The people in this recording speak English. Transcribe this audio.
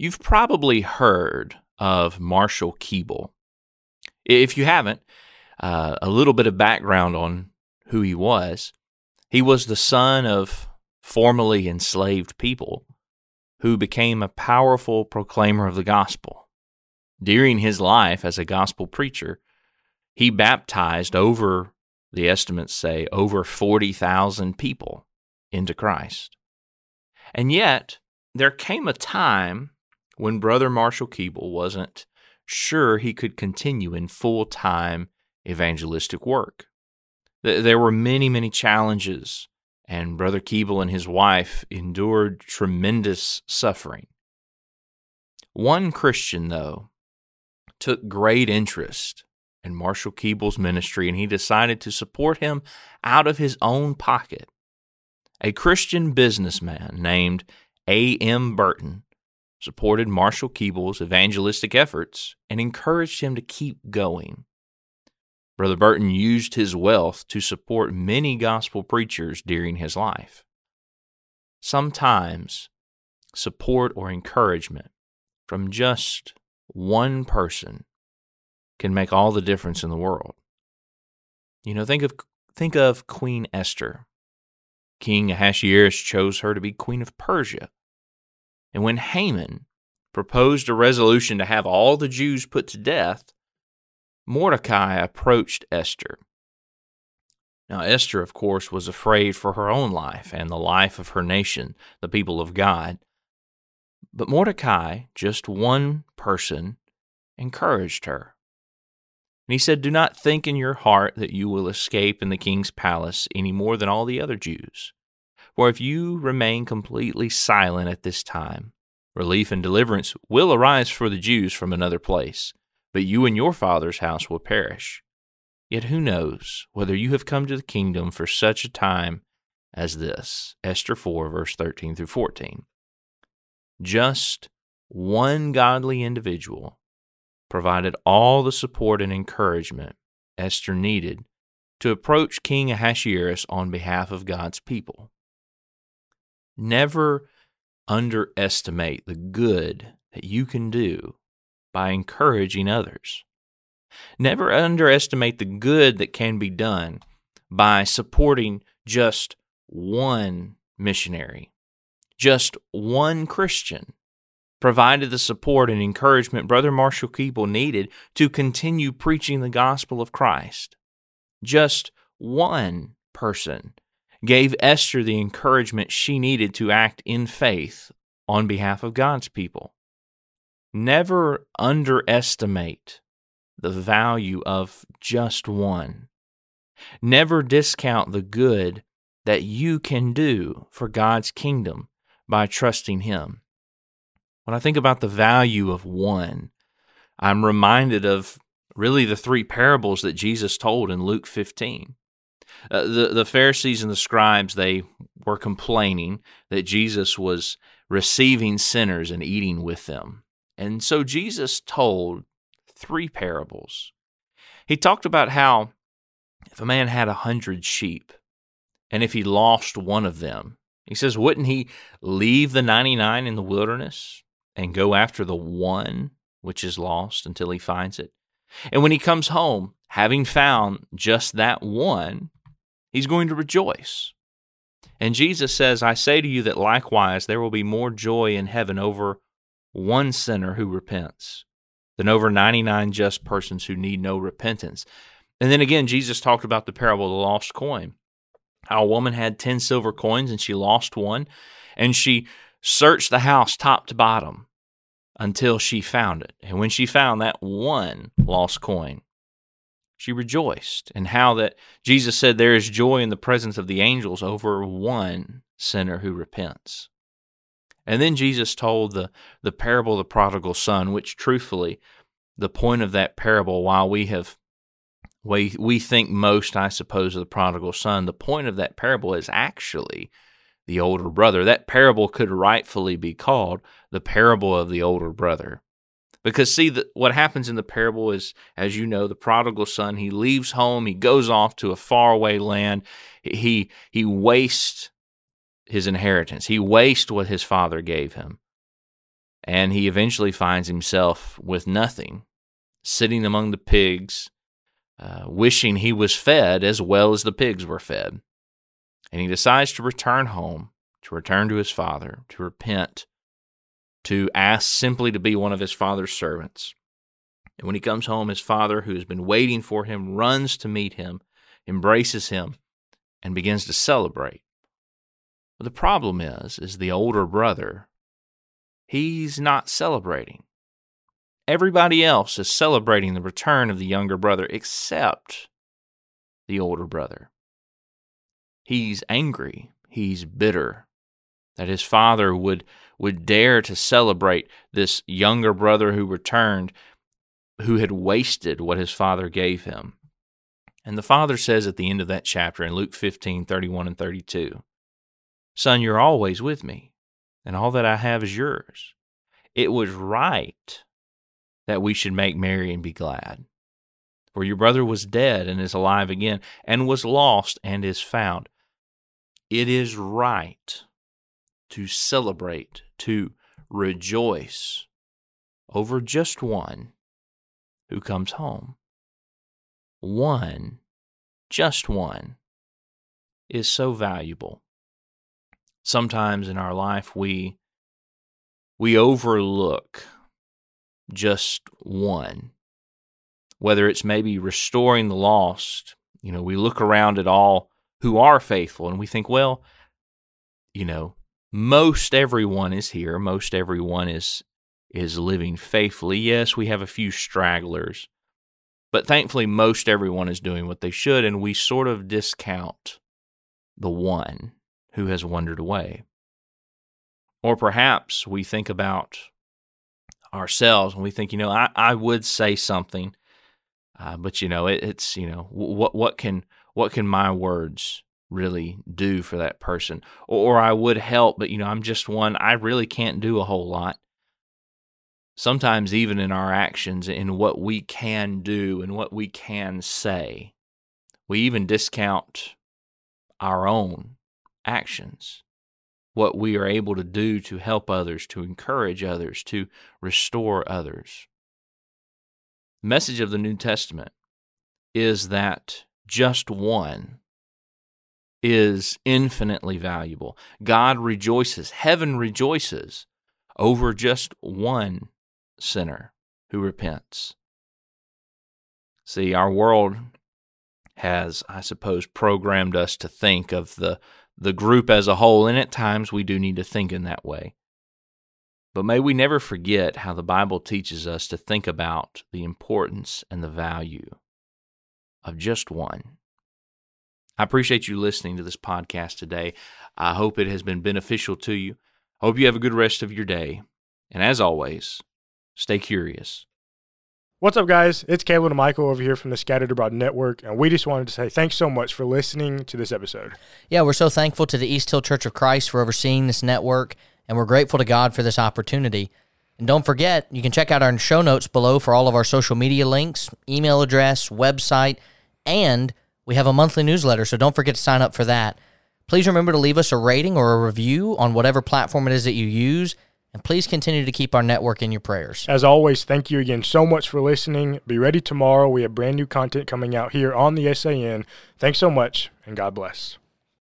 You've probably heard of Marshall Keeble. If you haven't, uh, a little bit of background on who he was. He was the son of formerly enslaved people who became a powerful proclaimer of the gospel. During his life as a gospel preacher, he baptized over, the estimates say, over 40,000 people into Christ. And yet, there came a time when Brother Marshall Keeble wasn't sure he could continue in full time evangelistic work. There were many, many challenges, and Brother Keeble and his wife endured tremendous suffering. One Christian, though, took great interest in Marshall Keeble's ministry, and he decided to support him out of his own pocket. A Christian businessman named A. M. Burton supported Marshall Keeble's evangelistic efforts and encouraged him to keep going. Brother Burton used his wealth to support many gospel preachers during his life. Sometimes support or encouragement from just one person can make all the difference in the world. You know, think of think of Queen Esther. King Ahasuerus chose her to be queen of Persia. And when Haman proposed a resolution to have all the Jews put to death, Mordecai approached Esther. Now, Esther, of course, was afraid for her own life and the life of her nation, the people of God. But Mordecai, just one person, encouraged her. And he said, Do not think in your heart that you will escape in the king's palace any more than all the other Jews. For if you remain completely silent at this time, relief and deliverance will arise for the Jews from another place, but you and your father's house will perish. Yet who knows whether you have come to the kingdom for such a time as this? Esther 4, verse 13 through 14. Just one godly individual provided all the support and encouragement Esther needed to approach King Ahasuerus on behalf of God's people. Never underestimate the good that you can do by encouraging others. Never underestimate the good that can be done by supporting just one missionary, just one Christian, provided the support and encouragement Brother Marshall Keeble needed to continue preaching the gospel of Christ. Just one person gave Esther the encouragement she needed to act in faith on behalf of God's people. Never underestimate the value of just one. Never discount the good that you can do for God's kingdom by trusting Him. When I think about the value of one, I'm reminded of really the three parables that Jesus told in Luke 15. Uh, the the Pharisees and the scribes they were complaining that Jesus was receiving sinners and eating with them. And so Jesus told three parables. He talked about how if a man had a hundred sheep and if he lost one of them, he says, wouldn't he leave the 99 in the wilderness and go after the one which is lost until he finds it? And when he comes home, having found just that one, he's going to rejoice. And Jesus says, I say to you that likewise there will be more joy in heaven over one sinner who repents than over 99 just persons who need no repentance. And then again, Jesus talked about the parable of the lost coin. How a woman had 10 silver coins and she lost one, and she searched the house top to bottom until she found it. And when she found that one lost coin, she rejoiced. And how that Jesus said there is joy in the presence of the angels over one sinner who repents. And then Jesus told the, the parable of the prodigal son, which truthfully, the point of that parable, while we have we we think most, I suppose, of the prodigal son, the point of that parable is actually the older brother. That parable could rightfully be called the parable of the older brother. Because see, the, what happens in the parable is, as you know, the prodigal son he leaves home, he goes off to a faraway land, he he wastes his inheritance, he wastes what his father gave him, and he eventually finds himself with nothing, sitting among the pigs, uh, wishing he was fed as well as the pigs were fed. And he decides to return home, to return to his father, to repent, to ask simply to be one of his father's servants. And when he comes home, his father, who has been waiting for him, runs to meet him, embraces him, and begins to celebrate. But the problem is, is the older brother, he's not celebrating. Everybody else is celebrating the return of the younger brother except the older brother. He's angry, he's bitter that his father would would dare to celebrate this younger brother who returned who had wasted what his father gave him. And the father says at the end of that chapter in Luke 15, 31 and 32, Son, you're always with me, and all that I have is yours. It was right that we should make merry and be glad. For your brother was dead and is alive again, and was lost and is found. It is right to celebrate, to rejoice over just one who comes home. One, just one, is so valuable. Sometimes in our life we we overlook just one. Whether it's maybe restoring the lost, you know, we look around at all who are faithful and we think, well, you know, most everyone is here, most everyone is is living faithfully. Yes, we have a few stragglers, but thankfully most everyone is doing what they should and we sort of discount the one who has wandered away. Or perhaps we think about ourselves and we think, you know, I, I would say something, uh, but you know, it, it's you know, what what can what can my words really do for that person? Or, or I would help, but you know, I'm just one. I really can't do a whole lot. Sometimes, even in our actions, in what we can do and what we can say, we even discount our own actions what we are able to do to help others, to encourage others, to restore others. The message of the New Testament is that just one is infinitely valuable. God rejoices, heaven rejoices over just one sinner who repents. See, our world has, I suppose, programmed us to think of the the group as a whole, and at times we do need to think in that way. But may we never forget how the Bible teaches us to think about the importance and the value of just one. I appreciate you listening to this podcast today. I hope it has been beneficial to you. I hope you have a good rest of your day. And as always, stay curious. What's up, guys? It's Caleb and Michael over here from the Scattered Abroad Network, and we just wanted to say thanks so much for listening to this episode. Yeah, we're so thankful to the East Hill Church of Christ for overseeing this network, and we're grateful to God for this opportunity. And don't forget, you can check out our show notes below for all of our social media links, email address, website, and we have a monthly newsletter, so don't forget to sign up for that. Please remember to leave us a rating or a review on whatever platform it is that you use and please continue to keep our network in your prayers. As always, thank you again so much for listening. Be ready tomorrow. We have brand new content coming out here on the SAN. Thanks so much, and God bless.